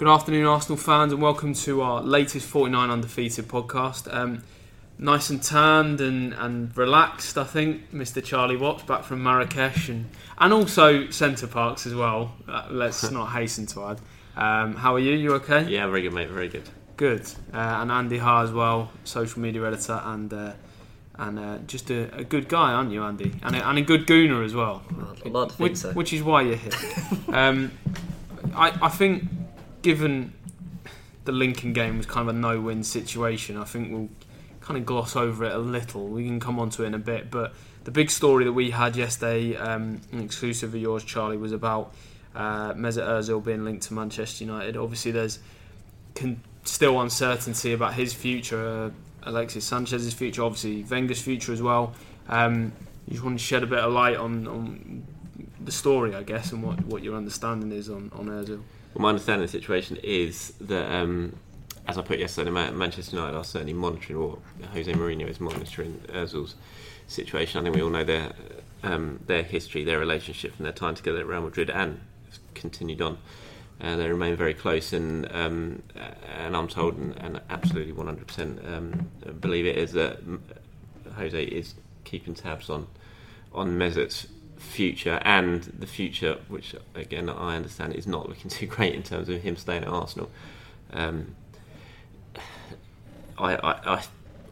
Good afternoon, Arsenal fans, and welcome to our latest 49 Undefeated podcast. Um, nice and tanned and, and relaxed, I think, Mr. Charlie Watts back from Marrakesh and, and also Center Parcs as well. Uh, let's not hasten to add. Um, how are you? You okay? Yeah, very good, mate. Very good. Good. Uh, and Andy Ha as well, social media editor and uh, and uh, just a, a, good guy, aren't you, Andy? And a, and a good gooner as well. I'd like to think which, so. Which is why you're here. um, I, I think given the Lincoln game was kind of a no-win situation, I think we'll kind of gloss over it a little. We can come on to it in a bit, but the big story that we had yesterday, um, an exclusive of yours, Charlie, was about uh, Mesut Ozil being linked to Manchester United. Obviously, there's can, still uncertainty about his future, uh, Alexis Sanchez's future, obviously Wenger's future as well. Um, you just want to shed a bit of light on, on the story, I guess, and what, what your understanding is on, on Ozil. Well, my understanding of the situation is that, um, as I put yesterday, Manchester United are certainly monitoring, or Jose Mourinho is monitoring Ozil's situation. I think we all know their um, their history, their relationship, and their time together at Real Madrid, and continued on. Uh, they remain very close, and um, and I'm told, and, and absolutely 100% um, believe it is that Jose is keeping tabs on on Mesut's future and the future, which again I understand is not looking too great in terms of him staying at Arsenal. Um, I, I, I,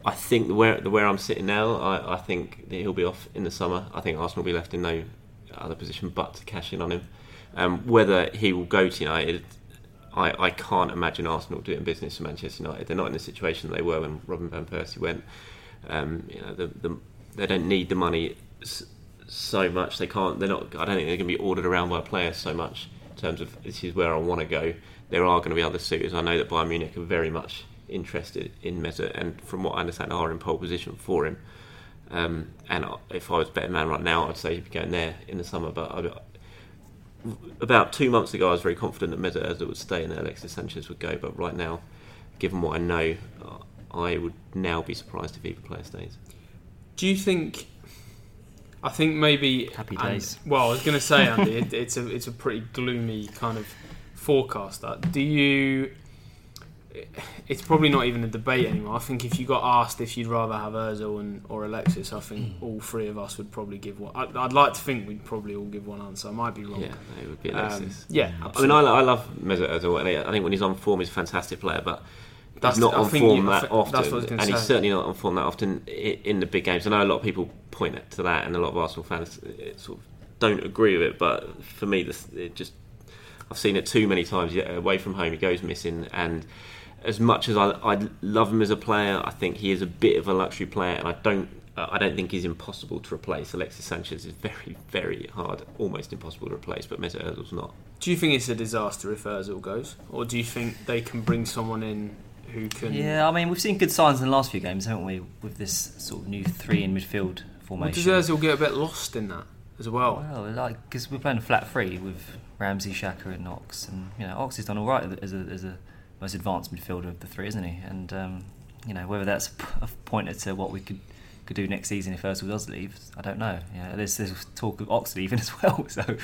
I think where the where I'm sitting now, I, I think he'll be off in the summer. I think Arsenal will be left in no other position but to cash in on him. Um, whether he will go to United, I, I can't imagine Arsenal doing business with Manchester United. They're not in the situation they were when Robin van Persie went. Um, you know, the, the, they don't need the money so much. They can't. They're not. I don't think they're going to be ordered around by players so much in terms of this is where I want to go. There are going to be other suitors. I know that Bayern Munich are very much interested in Mesut, and from what I understand, are in pole position for him. Um, and if I was better man right now, I'd say he'd be going there in the summer. But I, about two months ago, I was very confident that Ozil would stay and that Alexis Sanchez would go. But right now, given what I know, I would now be surprised if either player stays. Do you think I think maybe happy days. And, well, I was going to say, Andy, it, it's a it's a pretty gloomy kind of forecast. That do you? It's probably not even a debate anymore. I think if you got asked if you'd rather have Özil and, or Alexis, I think hmm. all three of us would probably give one. I'd, I'd, like to think we'd probably all give one answer. I might be wrong. Yeah, it would be Alexis. Um, yeah, absolutely. I mean, I, I love Mesut Ozil. I think when he's on form, he's a fantastic player, but that's not on form you, that often, and say. he's certainly not on form that often in the big games. I know a lot of people point to that, and a lot of Arsenal fans uh, sort of don't agree with it. But for me, this, it just I've seen it too many times. Away from home, he goes missing, and as much as I, I love him as a player, I think he is a bit of a luxury player, and I don't. I don't think he's impossible to replace. Alexis Sanchez is very, very hard, almost impossible to replace, but Mesut Ozil's not. Do you think it's a disaster if Ozil goes, or do you think they can bring someone in who can? Yeah, I mean we've seen good signs in the last few games, haven't we, with this sort of new three in midfield formation. Well, does will get a bit lost in that as well? Well, like because we're playing a flat three with Ramsey, Xhaka, and Ox, and you know Ox has done all right as a, as a most advanced midfielder of the three, isn't he? And um, you know whether that's a pointer to what we could could do next season if Ozil does leave, I don't know. Yeah, there's, there's talk of Ox leaving as well. So,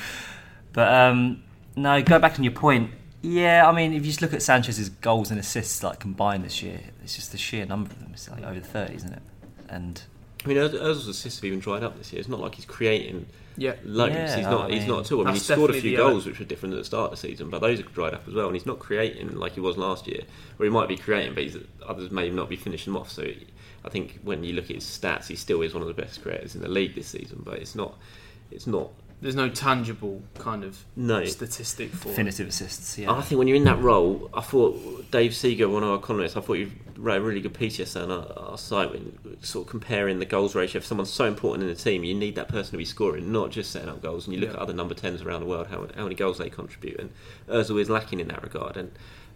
but um, no, go back on your point. Yeah, I mean, if you just look at Sanchez's goals and assists like combined this year, it's just the sheer number of them. It's like over the thirty, isn't it? And I mean, Ozil's assists have even dried up this year. It's not like he's creating yeah. loads. Yeah, he's not. I mean, he's not at all. I mean, he scored a few goals which were different at the start of the season, but those have dried up as well. And he's not creating like he was last year, where he might be creating, but others may not be finishing them off. So I think when you look at his stats, he still is one of the best creators in the league this season. But it's not. It's not there's no tangible kind of no. statistic for definitive assists. Yeah, I think when you're in that role, I thought Dave Seeger, one of our economists, I thought you wrote a really good piece yesterday on our, our site, when sort of comparing the goals ratio. If someone's so important in the team, you need that person to be scoring, not just setting up goals. And you look yeah. at other number tens around the world, how, how many goals they contribute, and Özil is lacking in that regard. And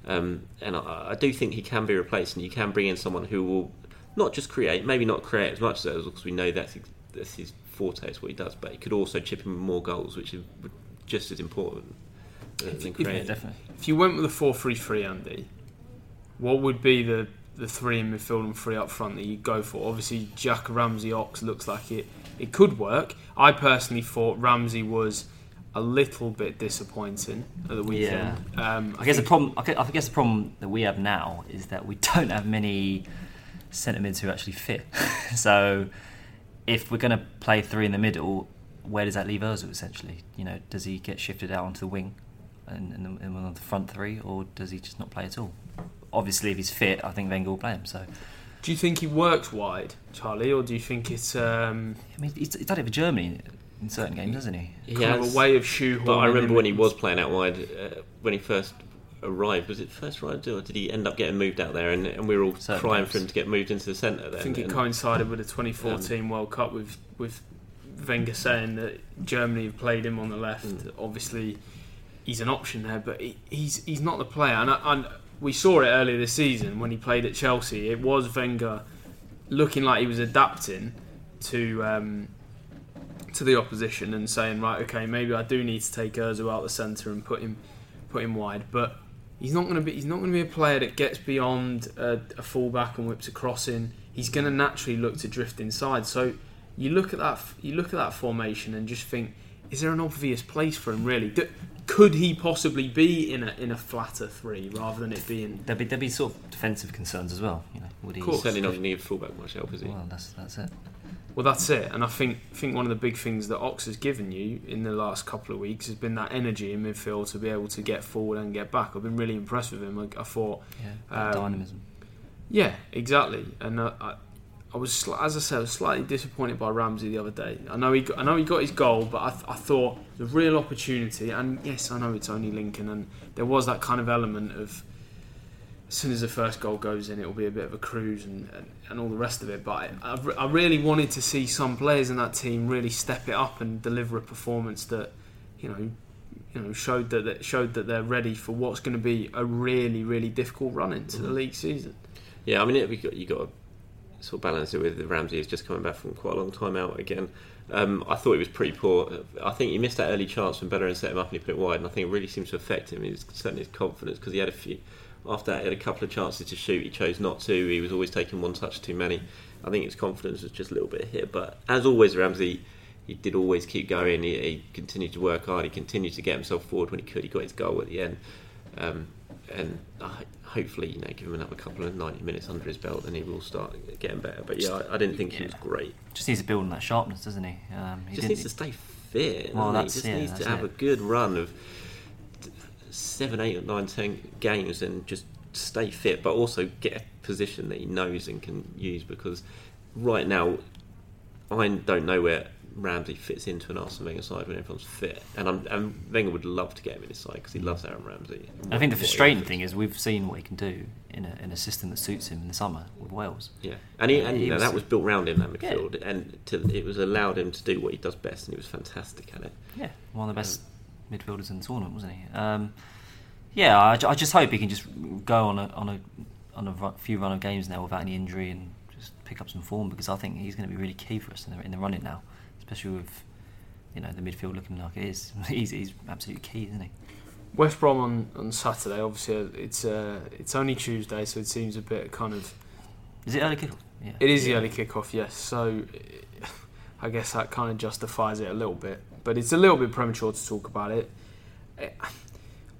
Um, and I, I do think he can be replaced, and you can bring in someone who will not just create, maybe not create as much as those, because we know that's, that's his forte, is what he does, but he could also chip in more goals, which is just as important uh, than Yeah, definitely. If you went with a 4 3 3, Andy, what would be the, the three in midfield and three up front that you go for? Obviously, Xhaka Ramsey Ox looks like it, it could work. I personally thought Ramsey was a little bit disappointing at the weekend. Um, I guess the problem. I guess the problem that we have now is that we don't have many centre mids who actually fit. so, if we're going to play three in the middle, where does that leave Ozil essentially? You know, does he get shifted out onto the wing and, and, and one the front three, or does he just not play at all? Obviously, if he's fit, I think Wenger will play him. So, Do you think he works wide, Charlie, or do you think it's um, I mean, he's, he's done it for Germany in certain games, doesn't he? He kind of has- a way of shoehorning? But I remember when he was playing out wide, uh, when he first arrived, was it first arrived or did he end up getting moved out there? And, and we were all Certain crying games. for him to get moved into the centre. Then I think it and- coincided with the 2014 World Cup with with Wenger saying that Germany have played him on the left. Mm. Obviously, he's an option there, but he, he's he's not the player. And, I, and we saw it earlier this season when he played at Chelsea. It was Wenger looking like he was adapting to um, to the opposition and saying, right, okay, maybe I do need to take Özil out the centre and put him put him wide, but. He's not going to be. He's not going to be a player that gets beyond a, a fullback and whips a crossing. He's going to naturally look to drift inside. So you look at that. You look at that formation and just think: Is there an obvious place for him? Really? Do, could he possibly be in a in a flatter three rather than it being? There'd be, there'd be sort of defensive concerns as well. You know, would he? Of course. certainly not going to need fullback much help, is he? Well, that's that's it. Well, that's it. And I think think one of the big things that Ox has given you in the last couple of weeks has been that energy in midfield to be able to get forward and get back. I've been really impressed with him. I, I thought Yeah, Um, dynamism. Yeah, exactly. And uh, I, I was, as I said, I was slightly disappointed by Ramsey the other day. I know he, got, I know he got his goal, but I, th- I thought the real opportunity. And yes, I know it's only Lincoln, and there was that kind of element of as soon as the first goal goes in, it'll be a bit of a cruise and, and, and all the rest of it. But I, I, I really wanted to see some players in that team really step it up and deliver a performance that, you know, you know, showed that that showed that they're ready for what's going to be a really, really difficult run into the Mhm. league season. Yeah, I mean, it, we got, you got to sort of balance it with the Ramsey is just coming back from quite a long time out again. Um, I thought he was pretty poor. I think he missed that early chance when Bellerin set him up and he put it wide, and I think it really seems to affect him. His, certainly his confidence because he had a few. After that, he had a couple of chances to shoot. He chose not to. He was always taking one touch too many. I think his confidence was just a little bit hit. But as always, Ramsey, he did always keep going. He, he continued to work hard. He continued to get himself forward when he could. He got his goal at the end. Um, and uh, hopefully, you know, give him another couple of 90 minutes under his belt and he will start getting better. But yeah, I, I didn't think he was great. Just needs to build on that sharpness, doesn't he? Um, he just needs to stay fit. Well, that's- he just yeah, needs to have it. a good run of seven, eight, or nine, ten games and just stay fit, but also get a position that he knows and can use. Because right now, I don't know where Ramsey fits into an Arsene Wenger side when everyone's fit, and I'm and Wenger would love to get him in his side because he loves Aaron Ramsey. I think the frustrating thing is we've seen what he can do in a, in a system that suits him in the summer with Wales. Yeah, and, he, and He you know, was- that was built around him that Yeah. and to, it was allowed him to do what he does best, and he was fantastic at it. Yeah, one of the best midfielders in the tournament, wasn't he? Um, yeah, I, I just hope he can just go on a on a on a few run of games now without any injury and just pick up some form because I think he's going to be really key for us in the, in the running now, especially with you know the midfield looking like it is. he's, he's absolutely key, isn't he? West Brom on, on Saturday. Obviously, uh, it's uh, it's only Tuesday, so it seems a bit kind of. Is it early kickoff? Yeah. It is the early kickoff, yes. So I guess that kind of justifies it a little bit, but it's a little bit premature to talk about it. Eh,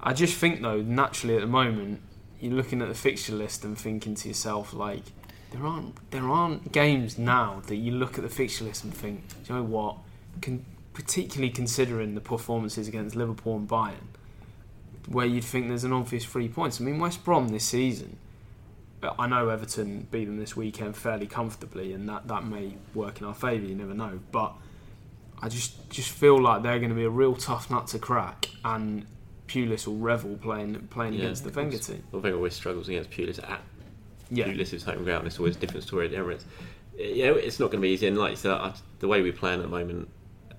I just think though, naturally at the moment, you're looking at the fixture list and thinking to yourself like, there aren't there aren't games now that you look at the fixture list and think, you know what? Particularly considering the performances against Liverpool and Bayern, where you'd think there's an obvious three points. I mean, West Brom this season. I know Everton beat them this weekend fairly comfortably, and that, that may work in our favour. You never know, but I just just feel like they're going to be a real tough nut to crack, and Pulis will revel playing playing Yeah, against the Wenger team. Well, Wenger always struggles against Pulis at Yeah, Pulis' home ground. It's always a different story at Emirates. Yeah, it's not going to be easy. And like you said, I, the way we're playing at the moment,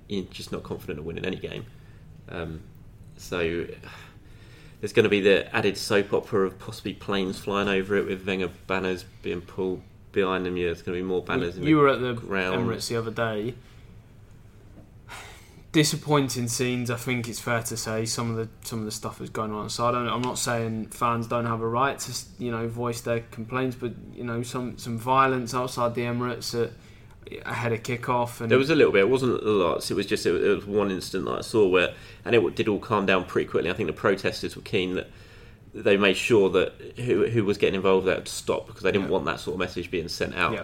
you're just not confident of winning any game. Um, so there's going to be the added soap opera of possibly planes flying over it with Wenger banners being pulled behind them. Yeah, there's going to be more banners. in you the were at the ground. Emirates the other day. Disappointing scenes, I think it's fair to say. Some of the some of the stuff that's going on. So I don't. I'm not saying fans don't have a right to you know voice their complaints, but you know some some violence outside the Emirates at, ahead of kickoff and There was a little bit. It wasn't a lot. It was just it was one instant that I saw where, and it did all calm down pretty quickly. I think the protesters were keen that they made sure that who who was getting involved there to stop because they didn't Yeah. want that sort of message being sent out. Yeah.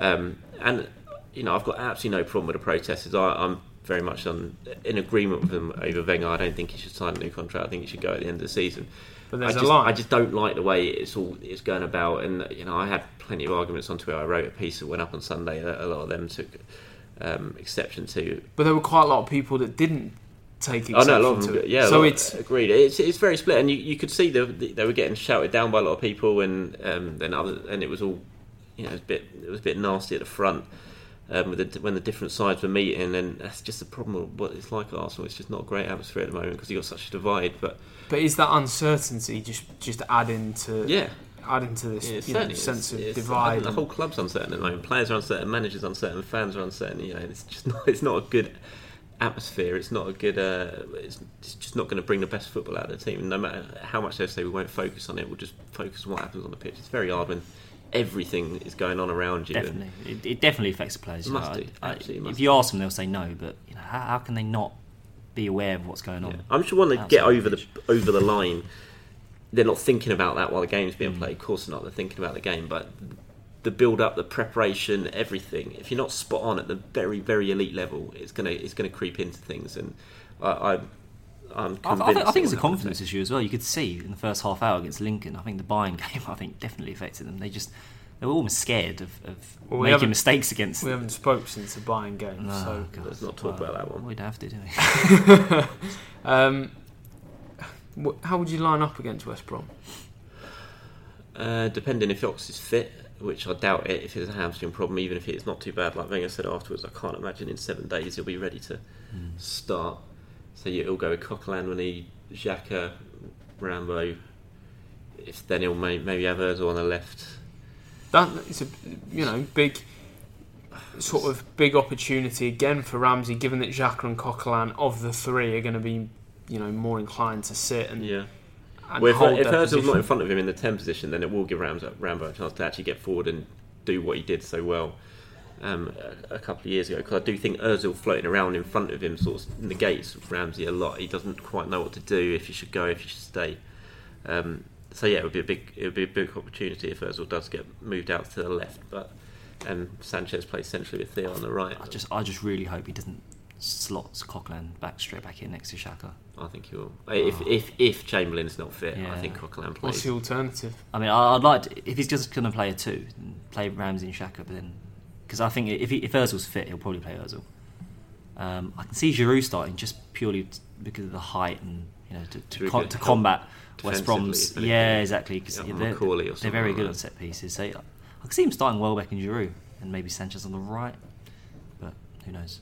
Um, and you know, I've got absolutely no problem with the protesters. I, I'm very much on, in agreement with them over Wenger. I don't think he should sign a new contract. I think he should go at the end of the season. But there's I a just, line. I just don't like the way it's all it's going about, and you know, I had plenty of arguments on Twitter. I wrote a piece that went up on Sunday. that A lot of them took um, exception to. but there were quite a lot of people that didn't take Oh no, a lot of to them. it. Yeah, so lot- it's agreed. It's it's very split, and you, you could see the, they were getting shouted down by a lot of people, and um, then other, and it was all you know, it was a bit it was a bit nasty at the front. Um, with the, when the different sides were meeting, and that's just the problem with what it's like at Arsenal. It's just not a great atmosphere at the moment because you've got such a divide. But but is that uncertainty just just adding to yeah, adding to this Yeah, you know, sense of divide? The whole club's uncertain at the moment. Players are uncertain, managers are uncertain, fans are uncertain. You know, it's just not. It's not a good atmosphere. It's not a good. Uh, it's, it's just not going to bring the best football out of the team. No matter how much they say we won't focus on it, we'll just focus on what happens on the pitch. It's very hard when everything is going on around you. Definitely, it, it definitely affects the players. you Must know. do, I- I- absolutely must if you ask them, they'll say no. But you know, how, how can they not be aware of what's going on? Yeah. I'm sure when they get over the pitch? over the line, they're not thinking about that while the game's being Mm. played. Of course not. They're thinking about the game, but the build up, the preparation, everything. If you're not spot on at the very very elite level, it's gonna it's gonna creep into things. And I, I I'm I, I, convinced. think, I think it's a confidence issue as well. You could see in the first half hour against Lincoln. I think the Bayern game, I think, definitely affected them. They just they were almost scared of, of Well, we making mistakes against. we haven't spoke since the Bayern game, No, so God. Let's not talk Well, about that one. We'd have to, didn't we? um, how would you line up against West Brom? Uh, depending if Ox is fit, which I doubt it. If it's a hamstring problem, even if it's not too bad, like Wenger said afterwards, I can't imagine in seven days he'll be ready to start. So yeah, he'll go with Coquelin when he Xhaka, Rambo. If then he'll may, maybe have Ozil on the left. That is a you know big sort of big opportunity again for Ramsey, given that Xhaka and Coquelin of the three are going to be you know more inclined to sit and, Yeah. and Well, if, hold if Ozil's not in front of him in the 10 position, then it will give Rambo, Rambo a chance to actually get forward and do what he did so well um, a, a couple of years ago. Because I do think Ozil floating around in front of him sort of negates Ramsey a lot. He doesn't quite know what to do, if he should go, if he should stay. Um, so yeah, it would be a big, it would be a big opportunity if Ozil does get moved out to the left, but and Sanchez plays centrally with Theo on the right. I just I just really hope he doesn't slot Coquelin back straight back in next to Xhaka. I think he will. If if if Chamberlain's not fit, I think Coquelin plays. What's the alternative? I mean, I- I'd like to, if he's just going to play a two, then play Ramsey and Xhaka, but then because I think if he, if Özil's fit, he'll probably play Özil. Um, I can see Giroud starting just purely t- because of the height and you know to, To to, com- get to combat West defensively, Brom's. Yeah, exactly. Because Yeah, they're, McAuley or they're very good that. on set pieces. So I can see him starting Welbeck and Giroud, and maybe Sanchez on the right. But who knows?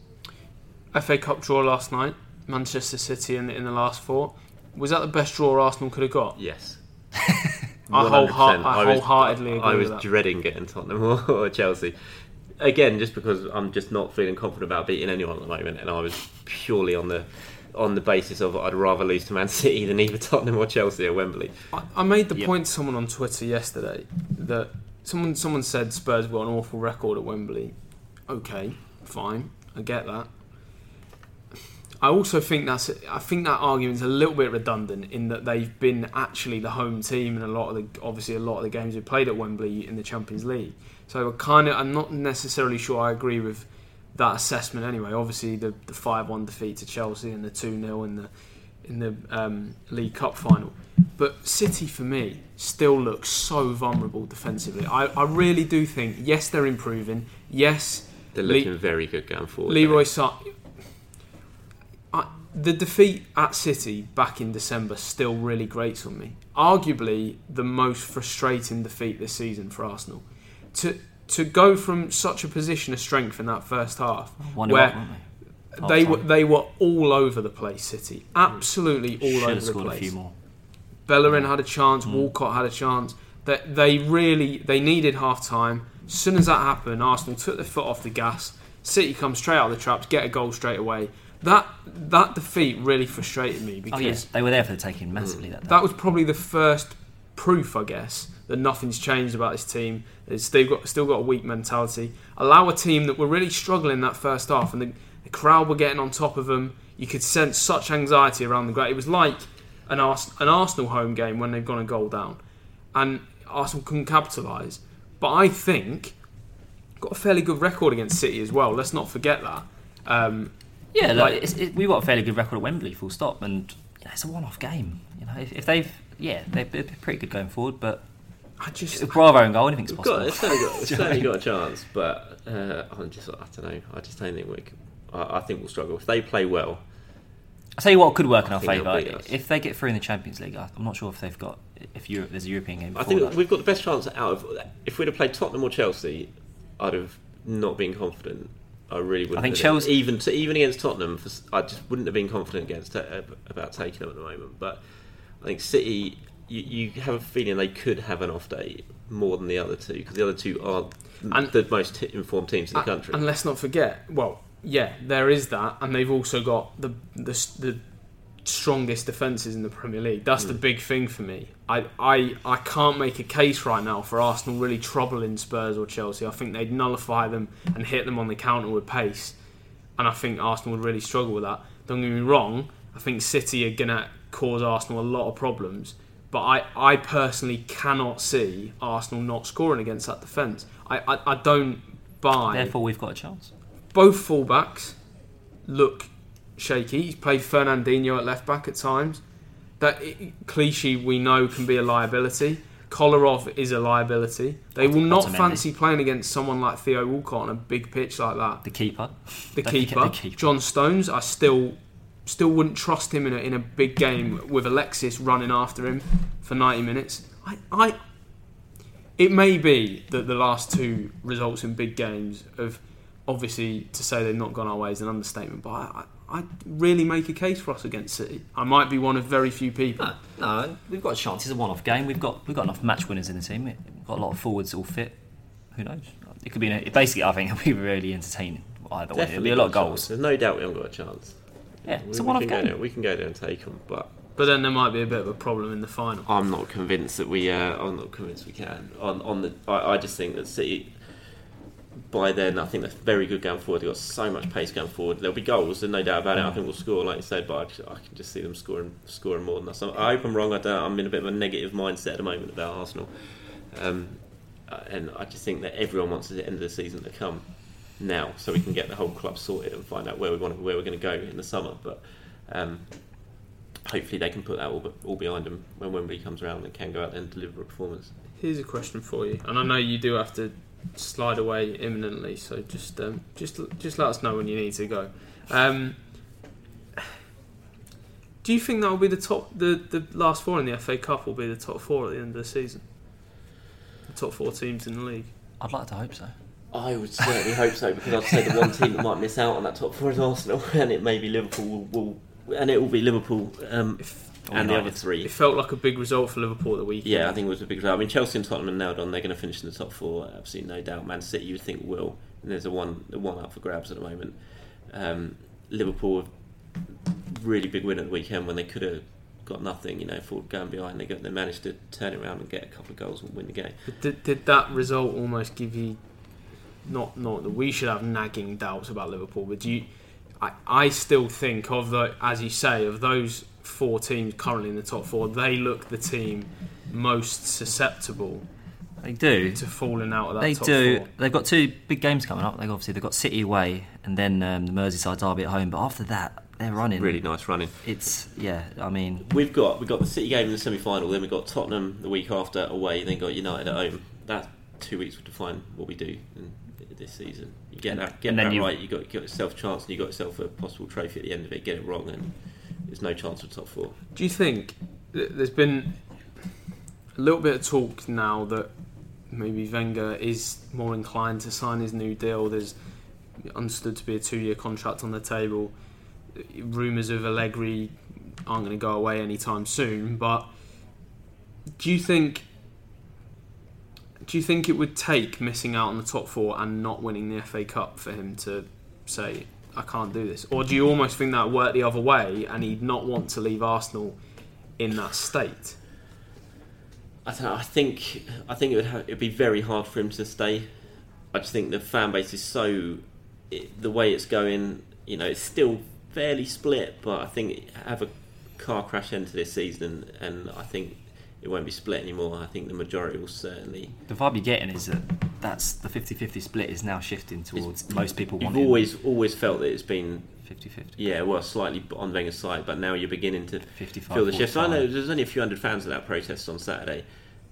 FA Cup draw last night, Manchester City in, in the last four. Was that the best draw Arsenal could have got? Yes. I, whole 100%. I, was- wholeheartedly agree I was with that. dreading getting Tottenham or, or Chelsea. Again, just because I'm just not feeling confident about beating anyone at the moment, and I was purely on the on the basis of I'd rather lose to Man City than either Tottenham or Chelsea at Wembley. I, I made the Yep. point to someone on Twitter yesterday that someone someone said Spurs got an awful record at Wembley. Okay, fine, I get that. I also think that's I think that argument's a little bit redundant in that they've been actually the home team in a lot of the obviously a lot of the games we played at Wembley in the Champions League. So I kind of I'm not necessarily sure I agree with that assessment anyway. Obviously the the five one defeat to Chelsea and the two 0 in the in the um, League Cup final. But City, for me, still looks so vulnerable defensively. I, I really do think, yes, they're improving. Yes, They're Le- looking very good going forward. Leroy Sa I, the defeat at City back in December still really grates on me. Arguably the most frustrating defeat this season for Arsenal. To to go from such a position of strength in that first half, oh, One where weren't they? were they were all over the place. City, mm. absolutely all Should over have the scored place. a few more. Bellerin mm. had a chance. Mm. Walcott had a chance. That they really they needed half time. As soon as that happened, Arsenal took their foot off the gas. City come straight out of the traps, get a goal straight away. That that defeat really frustrated me Oh because yes, they were there for the taking massively that day. that was probably the first proof, I guess, that nothing's changed about this team. It's still got still got a weak mentality. Allow a team that were really struggling that first half, and the, the crowd were getting on top of them. You could sense such anxiety around the ground. It was like an, Ars- an Arsenal home game when they've gone a goal down, and Arsenal couldn't capitalise. But I think got a fairly good record against City as well. Let's not forget that. Um, Yeah, like, it's, it, we've got a fairly good record at Wembley, full stop, and you know, it's a one-off game. You know, if, if they've, yeah, they're pretty good going forward, but I just with Bravo and goal, anything's We've possible. got, it's certainly got, it's certainly got a chance, but uh, I'm just, I don't know. I just don't think we. Can, I, I think we'll struggle if they play well. I'll tell you what could work in I our favour if they get through in the Champions League. I'm not sure if they've got if Europe, there's a European game. I think that. we've got the best chance out of. If we'd have played Tottenham or Chelsea, I'd have not been confident. I really wouldn't. I think have Chelsea- been. even to, even against Tottenham, for, I just wouldn't have been confident against uh, about taking them at the moment. But I think City, you, you have a feeling they could have an off day more than the other two because the other two are And- the most t- informed teams in the And- country. And let's not forget, well, yeah, there is that, and they've also got the the, the strongest defences in the Premier League. That's the hmm. big thing for me. I, I I can't make a case right now for Arsenal really troubling Spurs or Chelsea. I think they'd nullify them and hit them on the counter with pace, and I think Arsenal would really struggle with that. Don't get me wrong. I think City are gonna cause Arsenal a lot of problems. But I, I personally cannot see Arsenal not scoring against that defence. I, I, I don't buy Therefore, we've got a chance. both fullbacks look shaky. He's played Fernandinho at left back at times. That Clichy we know can be a liability. Kolarov is a liability. They will not fancy playing against someone like Theo Walcott on a big pitch like that. The keeper, The keeper, the keeper. John Stones, I still still wouldn't trust him in a, in a big game with Alexis running after him for 90 minutes. I, I it may be that the last two results in big games have obviously to say they've not gone our way is an understatement, but I, I, I really make a case for us against City. I might be one of very few people. No, no, we've got a chance. It's a one-off game. We've got we've got enough match winners in the team. We've got a lot of forwards all fit. Who knows? It could be an, basically. I think it'll be really entertaining either way. It'll be a lot of got a chance. goals. There's no doubt we haven't got a chance. Yeah, We- it's a we one-off can go game. there- we can go there and take them, but But then there might be a bit of a problem in the final. I'm not convinced that we. Uh, I'm not convinced we can. On on the, I, I just think that City. By then, I think they're very good going forward. They've got so much pace going forward. There'll be goals, there's no doubt about it. I think we'll score, like you said, but I, can just see them scoring, scoring more than us. I hope I'm wrong. I don't. I'm in a bit of a negative mindset at the moment about Arsenal, um, uh, and I just think that everyone wants the end of the season to come now, so we can get the whole club sorted and find out where we want, where we're going to go in the summer. But um, hopefully they can put that all, all behind them when Wembley comes around and can go out there and deliver a performance. Here's a question for you, and I know you do have to slide away imminently, so just um, just just let us know when you need to go. Um, do you think that will be the top? The the last four in the FA Cup will be the top four at the end of the season. The top four teams in the league. I'd like to hope so. I would certainly hope so because I'd say the one team that might miss out on that top four is Arsenal, and it may be Liverpool. Will, will and it will be Liverpool um, and the other three. It felt like a big result for Liverpool the weekend. Yeah, I think it was a big result. I mean, Chelsea and Tottenham are nailed on. They're going to finish in the top four. Absolutely no doubt. Man City, you would think will. And there's a one, a one up for grabs at the moment. Um, Liverpool, really big win at the weekend when they could have got nothing. You know, for going behind, they got they managed to turn it around and get a couple of goals and win the game. But did, did that result almost give you not not that we should have nagging doubts about Liverpool, but do you? I, I still think of the as you say of those four teams currently in the top four, they look the team most susceptible They do. to falling out of that They top do. four. They've got two big games coming up. They obviously they've got City away and then um, the Merseyside derby at home. But after that, they're running. Really nice running. It's yeah. I mean, We've got we've got the City game in the semi final. Then we've got Tottenham the week after away. Then got United at home. That two weeks will define what we do in this season. You get that get that you- right. You got, you got yourself a chance, and you got yourself a possible trophy at the end of it. Get it wrong, and there's no chance for top four. Do you think there's been a little bit of talk now that maybe Wenger is more inclined to sign his new deal? There's understood to be a two-year contract on the table. Rumours of Allegri aren't going to go away anytime soon, but do you think? Do you think it would take missing out on the top four and not winning the FA Cup for him to say, "I can't do this"? Or do you almost think that would work the other way, and he'd not want to leave Arsenal in that state? I, don't know, I think I think it would it'd be very hard for him to stay. I just think the fan base is so it, the way it's going. You know, it's still fairly split, but I think have a car crash into this season, and I think it won't be split anymore. I think the majority will certainly. The vibe you're getting is that that's the 50-50 split is now shifting towards most people You've wanting always always felt that it's been 50-50. yeah, well, slightly on Wenger's side, but now you're beginning to 55, feel the shift. I know 45. there's only a few hundred fans at that protest on Saturday,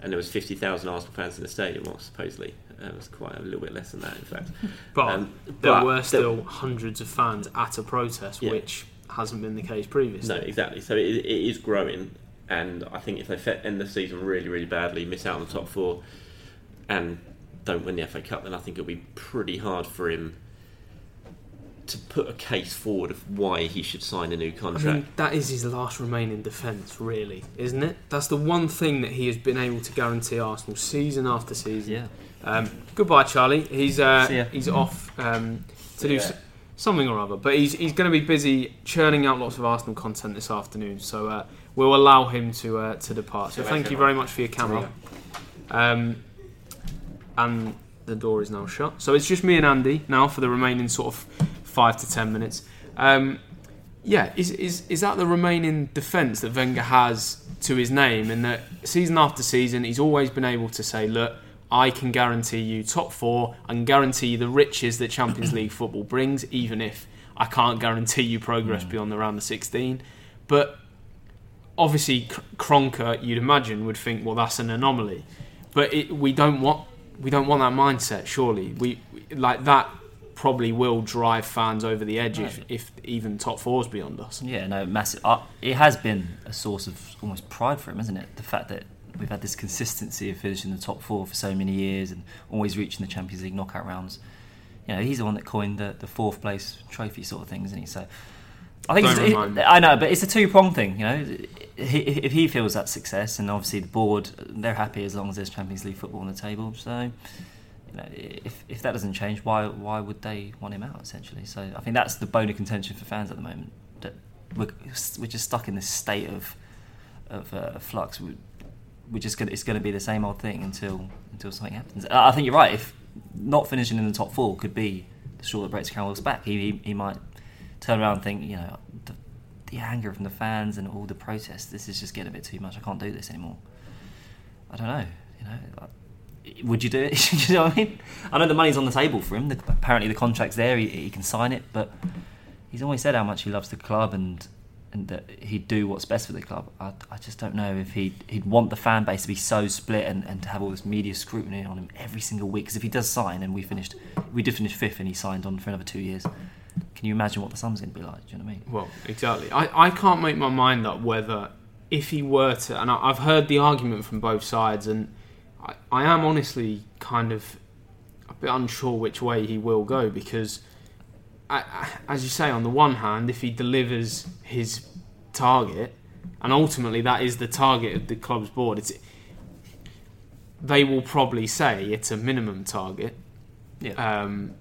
and there was fifty thousand Arsenal fans in the stadium. Well, supposedly uh, it was quite a little bit less than that, in fact. But Um, there but were the- still hundreds of fans at a protest, Yeah. which hasn't been the case previously. No, exactly. So it, it is growing, and I think if they end the season really, really badly, miss out on the top four, and don't win the FA Cup, then I think it'll be pretty hard for him to put a case forward of why he should sign a new I contract. mean, that is his last remaining defence, really, isn't it? That's the one thing that he has been able to guarantee Arsenal season after season. Yeah. Um, goodbye, Charlie. He's uh, he's off um, to do Yeah. s- something or other, but he's he's going to be busy churning out lots of Arsenal content this afternoon. So uh, we'll allow him to uh, to depart. So thank you very much for your camera. Um, and the door is now shut. So it's just me and Andy now for the remaining sort of five to ten minutes. Um, yeah, is, is is that the remaining defence that Wenger has to his name? And that season after season, he's always been able to say, "Look, I can guarantee you top four. and guarantee you the riches that Champions League football brings, even if I can't guarantee you progress beyond the round of 16." But obviously, Kroenke, you'd imagine, would think, "Well, that's an anomaly." But it, we don't want we don't want that mindset. Surely, we like that probably will drive fans over the edge if, if even top four's beyond us. Yeah, no, massive. Uh, it has been a source of almost pride for him, isn't it? The fact that we've had this consistency of finishing the top four for so many years and always reaching the Champions League knockout rounds. You know, he's the one that coined the, the fourth place trophy sort of thing, isn't he? So I think it's, it, I know, but it's a two prong thing. You know, He- if he feels that success, and obviously the board, they're happy as long as there's Champions League football on the table. So. You know, if, if that doesn't change, why why would they want him out? Essentially, so I think that's the bone of contention for fans at the moment. That we're, we're just stuck in this state of of uh, flux. We, we're just gonna, it's going to be the same old thing until until something happens. I think you're right. If not finishing in the top four could be the straw that breaks camel's back, he, he he might turn around and think, you know, the, the anger from the fans and all the protests. This is just getting a bit too much. I can't do this anymore. I don't know. You know, like, would you do it? you know what I mean? I know the money's on the table for him. The, apparently, the contract's there. He, he can sign it, but he's always said how much he loves the club and and that he'd do what's best for the club. I, I just don't know if he'd he'd want the fan base to be so split and, and to have all this media scrutiny on him every single week. Because if he does sign and we finished, we did finish fifth and he signed on for another two years. Can you imagine what the summer's going to be like? Do you know what I mean? Well, exactly. I, I can't make my mind up whether if he were to, and I, I've heard the argument from both sides, and I, I am honestly kind of a bit unsure which way he will go because, I, I, as you say, on the one hand, if he delivers his target, and ultimately that is the target of the club's board, it's they will probably say it's a minimum target. Yeah. Um,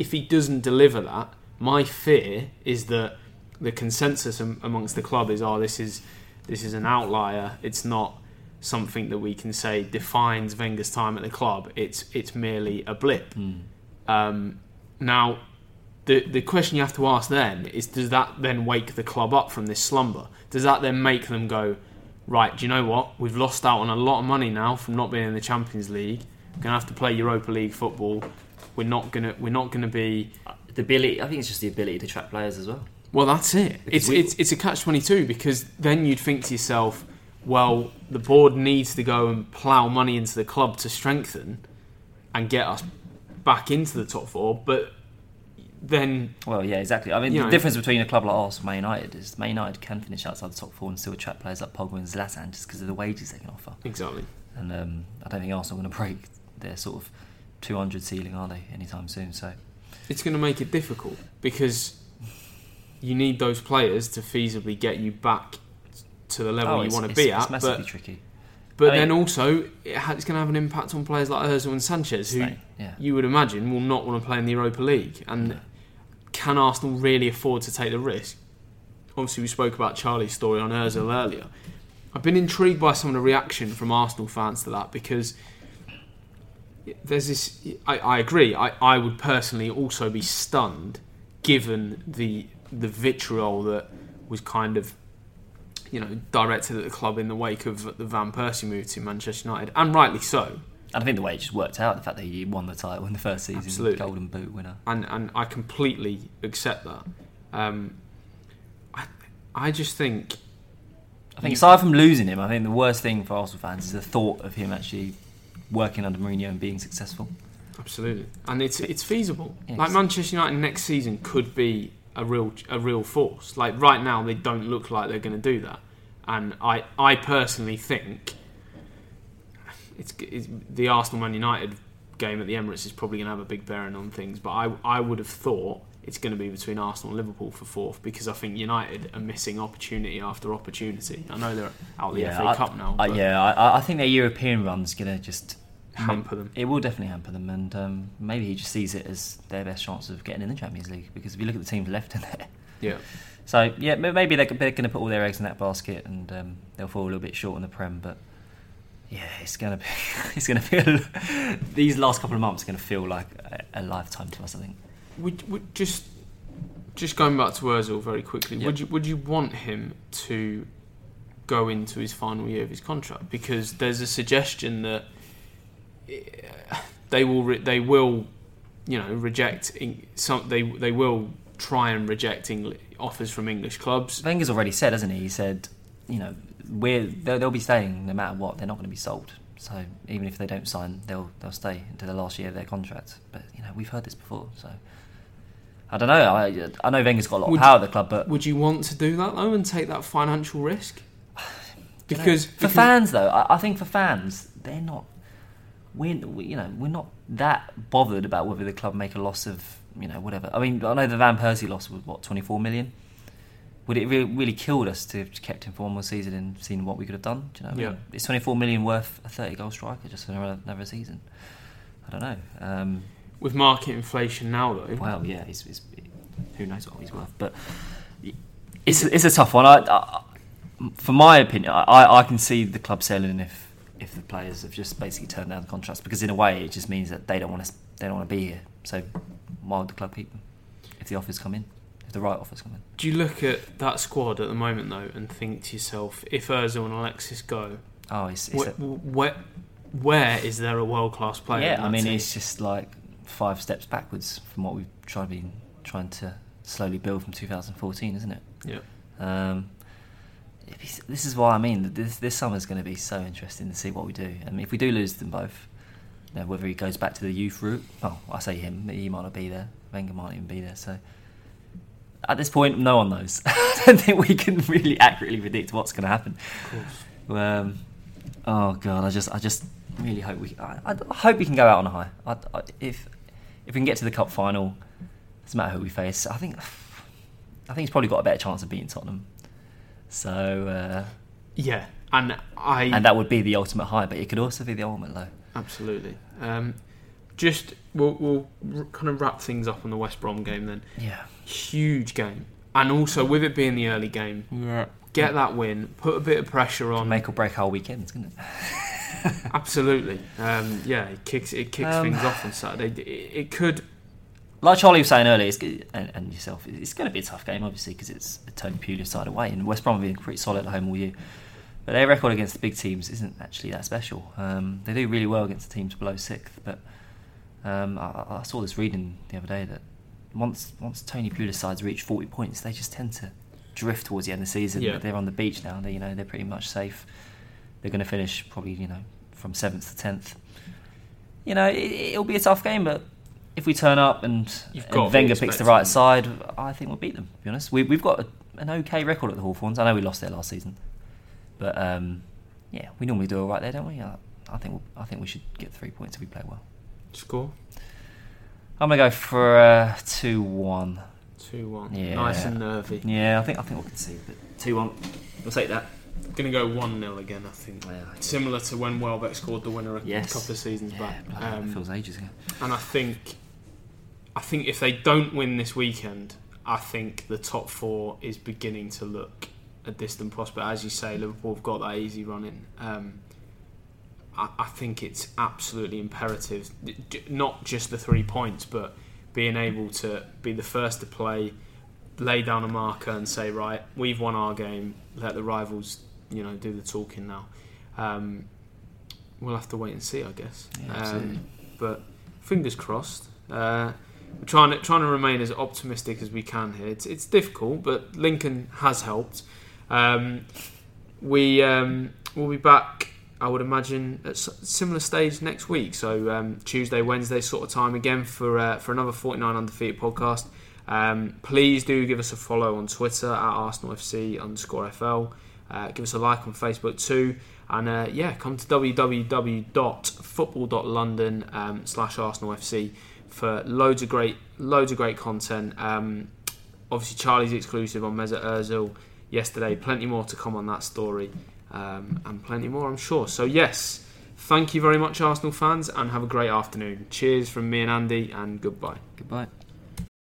if he doesn't deliver that, my fear is that the consensus amongst the club is, oh, this is this is an outlier. It's not something that we can say defines Wenger's time at the club. It's it's merely a blip. Um, now, the the question you have to ask then is, does that then wake the club up from this slumber? Does that then make them go, right? Do you know what? We've lost out on a lot of money now from not being in the Champions League. We're gonna have to play Europa League football. We're not gonna we're not gonna be The ability, I think it's just the ability to track players as well. well, that's it. Because It's we- it's it's a catch twenty two because then you'd think to yourself, well, the board needs to go and plough money into the club to strengthen and get us back into the top four, but then Well, yeah, exactly. I mean, the know- difference between a club like Arsenal and Man United is Man United can finish outside the top four and still attract players like Pogba and Zlatan just because of the wages they can offer. exactly. And um, I don't think Arsenal are going to break their sort of 200 ceiling, are they, anytime soon? So It's going to make it difficult because you need those players to feasibly get you back to the level Oh, you want to be it's at. massively But tricky. but I then also it ha- it's going to have an impact on players like Özil and Sanchez, who yeah. you would imagine will not want to play in the Europa League. And can Arsenal really afford to take the risk? Obviously, we spoke about Charlie's story on Özil earlier. I've been intrigued by some of the reaction from Arsenal fans to that because there's this. I, I agree. I, I would personally also be stunned given the the vitriol that was kind of you know directed at the club in the wake of the Van Persie move to Manchester United, and rightly so. And I think the way it just worked out, the fact that he won the title in the first season, Absolutely. Golden Boot winner. and and I completely accept that. Um, I I just think I think aside from losing him, I think the worst thing for Arsenal fans is the thought of him actually working under Mourinho and being successful. absolutely, and it's it's feasible. Yes. Like Manchester United next season could be a real a real force. Like right now, they don't look like they're going to do that, and I I personally think it's, it's the Arsenal Man United game at the Emirates is probably going to have a big bearing on things. But I I would have thought. It's going to be between Arsenal and Liverpool for fourth because I think United are missing opportunity after opportunity. I know they're out of the FA I, Cup now. I, yeah, I, I think their European run's going to just hamper them. It will definitely hamper them, and um, maybe he just sees it as their best chance of getting in the Champions League. Because if you look at the teams left in there, Yeah. so yeah, maybe they're, they're going to put all their eggs in that basket, and um, they'll fall a little bit short in the Prem. But yeah, it's going to be it's going to feel these last couple of months are going to feel like a, a lifetime to us. I think. Would, would just just going back to Özil very quickly. Yep. Would you would you want him to go into his final year of his contract? Because there's a suggestion that eh, they will re- they will you know reject Eng- some they they will try and reject Engli- offers from English clubs. Wenger's already said, hasn't he? He said, you know, we're they'll, they'll be staying no matter what. They're not going to be sold. So even if they don't sign, they'll they'll stay until the last year of their contract. But you know, we've heard this before. So I don't know. I I know Wenger's got a lot of Would power at the club, but Would you want to do that though and take that financial risk? know, Because for because- fans though, I, I think for fans, they're not. We're we, you know we're not that bothered about whether the club make a loss of you know whatever. I mean, I know the Van Persie loss was what twenty four million. Would it really, really killed us to have kept him for one more season and seen what we could have done? Do you know? I Yeah. mean? Is twenty four million worth a thirty goal striker just for another, another season? I don't know. Um, with market inflation now though. well, yeah, he's, he's, who knows what he's worth, but it's it's a tough one. I, I, for my opinion, I, I can see the club selling if if the players have just basically turned down the contracts because in a way it just means that they don't want to they don't want to be here. So why would the club keep them if the offers come in, if the right offers come in? Do you look at that squad at the moment though and think to yourself, if Özil and Alexis go, Oh, it's, it's where, a, where, where is there a world class player? yeah. I mean, team? it's just like five steps backwards from what we've tried been trying to slowly build from 2014, isn't it? yeah. Um, this is why I mean that this summer is going to be so interesting to see what we do. I mean, if we do lose them both, you know, whether he goes back to the youth route, well, I say him, he might not be there. Wenger might even be there. So at this point, no one knows. I don't think we can really accurately predict what's going to happen. Of course. Um, oh god, I just I just really hope we I, I hope we can go out on a high. I, I, if if we can get to the cup final, doesn't matter who we face. I think I think he's probably got a better chance of beating Tottenham. So uh, Yeah, and I and that would be the ultimate high, but it could also be the ultimate low. absolutely. Um, just we'll, we'll r- kind of wrap things up on the West Brom game then. Yeah, Huge game, and also with it being the early game, yeah. get that win, put a bit of pressure on. Make or break our weekends, couldn't it? Absolutely, um, yeah. It kicks it kicks Um, things off on Saturday. It, it could Like Charlie was saying earlier, it's, and, and yourself, it's going to be a tough game, obviously, because it's a Tony Pulis side away, and West Brom have been pretty solid at home all year. But their record against the big teams isn't actually that special. Um, they do really well against the teams below sixth, but um, I, I saw this reading the other day that once once Tony Pulis sides reach forty points, they just tend to drift towards the end of the season. Yeah. They're on the beach now. They you know they're pretty much safe. They're going to finish probably you know from seventh to tenth. You know it, it'll be a tough game, but if we turn up and, and got to be Wenger picks the right side, I think we'll beat them. To be honest, we, we've got a, an okay record at the Hawthorns. I know we lost there last season, but um, yeah, we normally do all right there, don't we? I, I think we'll, I think we should get three points if we play well. score I'm gonna go for uh, two one. two one. Yeah. Nice and nervy. Yeah, I think I think we can see, but two one. We'll take that. Going to go 1 0 again, I think. Yeah. Similar to when Welbeck scored the winner a Yes. couple of seasons Yeah, back. Um, it feels ages ago. and I think, I think if they don't win this weekend, I think the top four is beginning to look a distant prospect. As you say, Liverpool have got that easy run in. Um, I, I think it's absolutely imperative, not just the three points, but being able to be the first to play, lay down a marker, and say, right, we've won our game. Let the rivals, you know, do the talking now. Um, we'll have to wait and see, I guess. Yeah, um, but fingers crossed. Uh, we're trying to trying to remain as optimistic as we can here. It's, it's difficult, but Lincoln has helped. Um, we um, will be back. I would imagine at similar stage next week. So um, Tuesday, Wednesday sort of time again for uh, for another 49 undefeated podcast. Um, please do give us a follow on Twitter at Arsenal FC underscore FL. Uh, give us a like on Facebook too. And uh, yeah, come to www.football.london um, slash Arsenal FC for loads of great loads of great content. Um, obviously, Charlie's exclusive on Mesut Ozil yesterday. Plenty more to come on that story, um, and plenty more, I'm sure. So yes, thank you very much, Arsenal fans, and have a great afternoon. Cheers from me and Andy, and goodbye. Goodbye.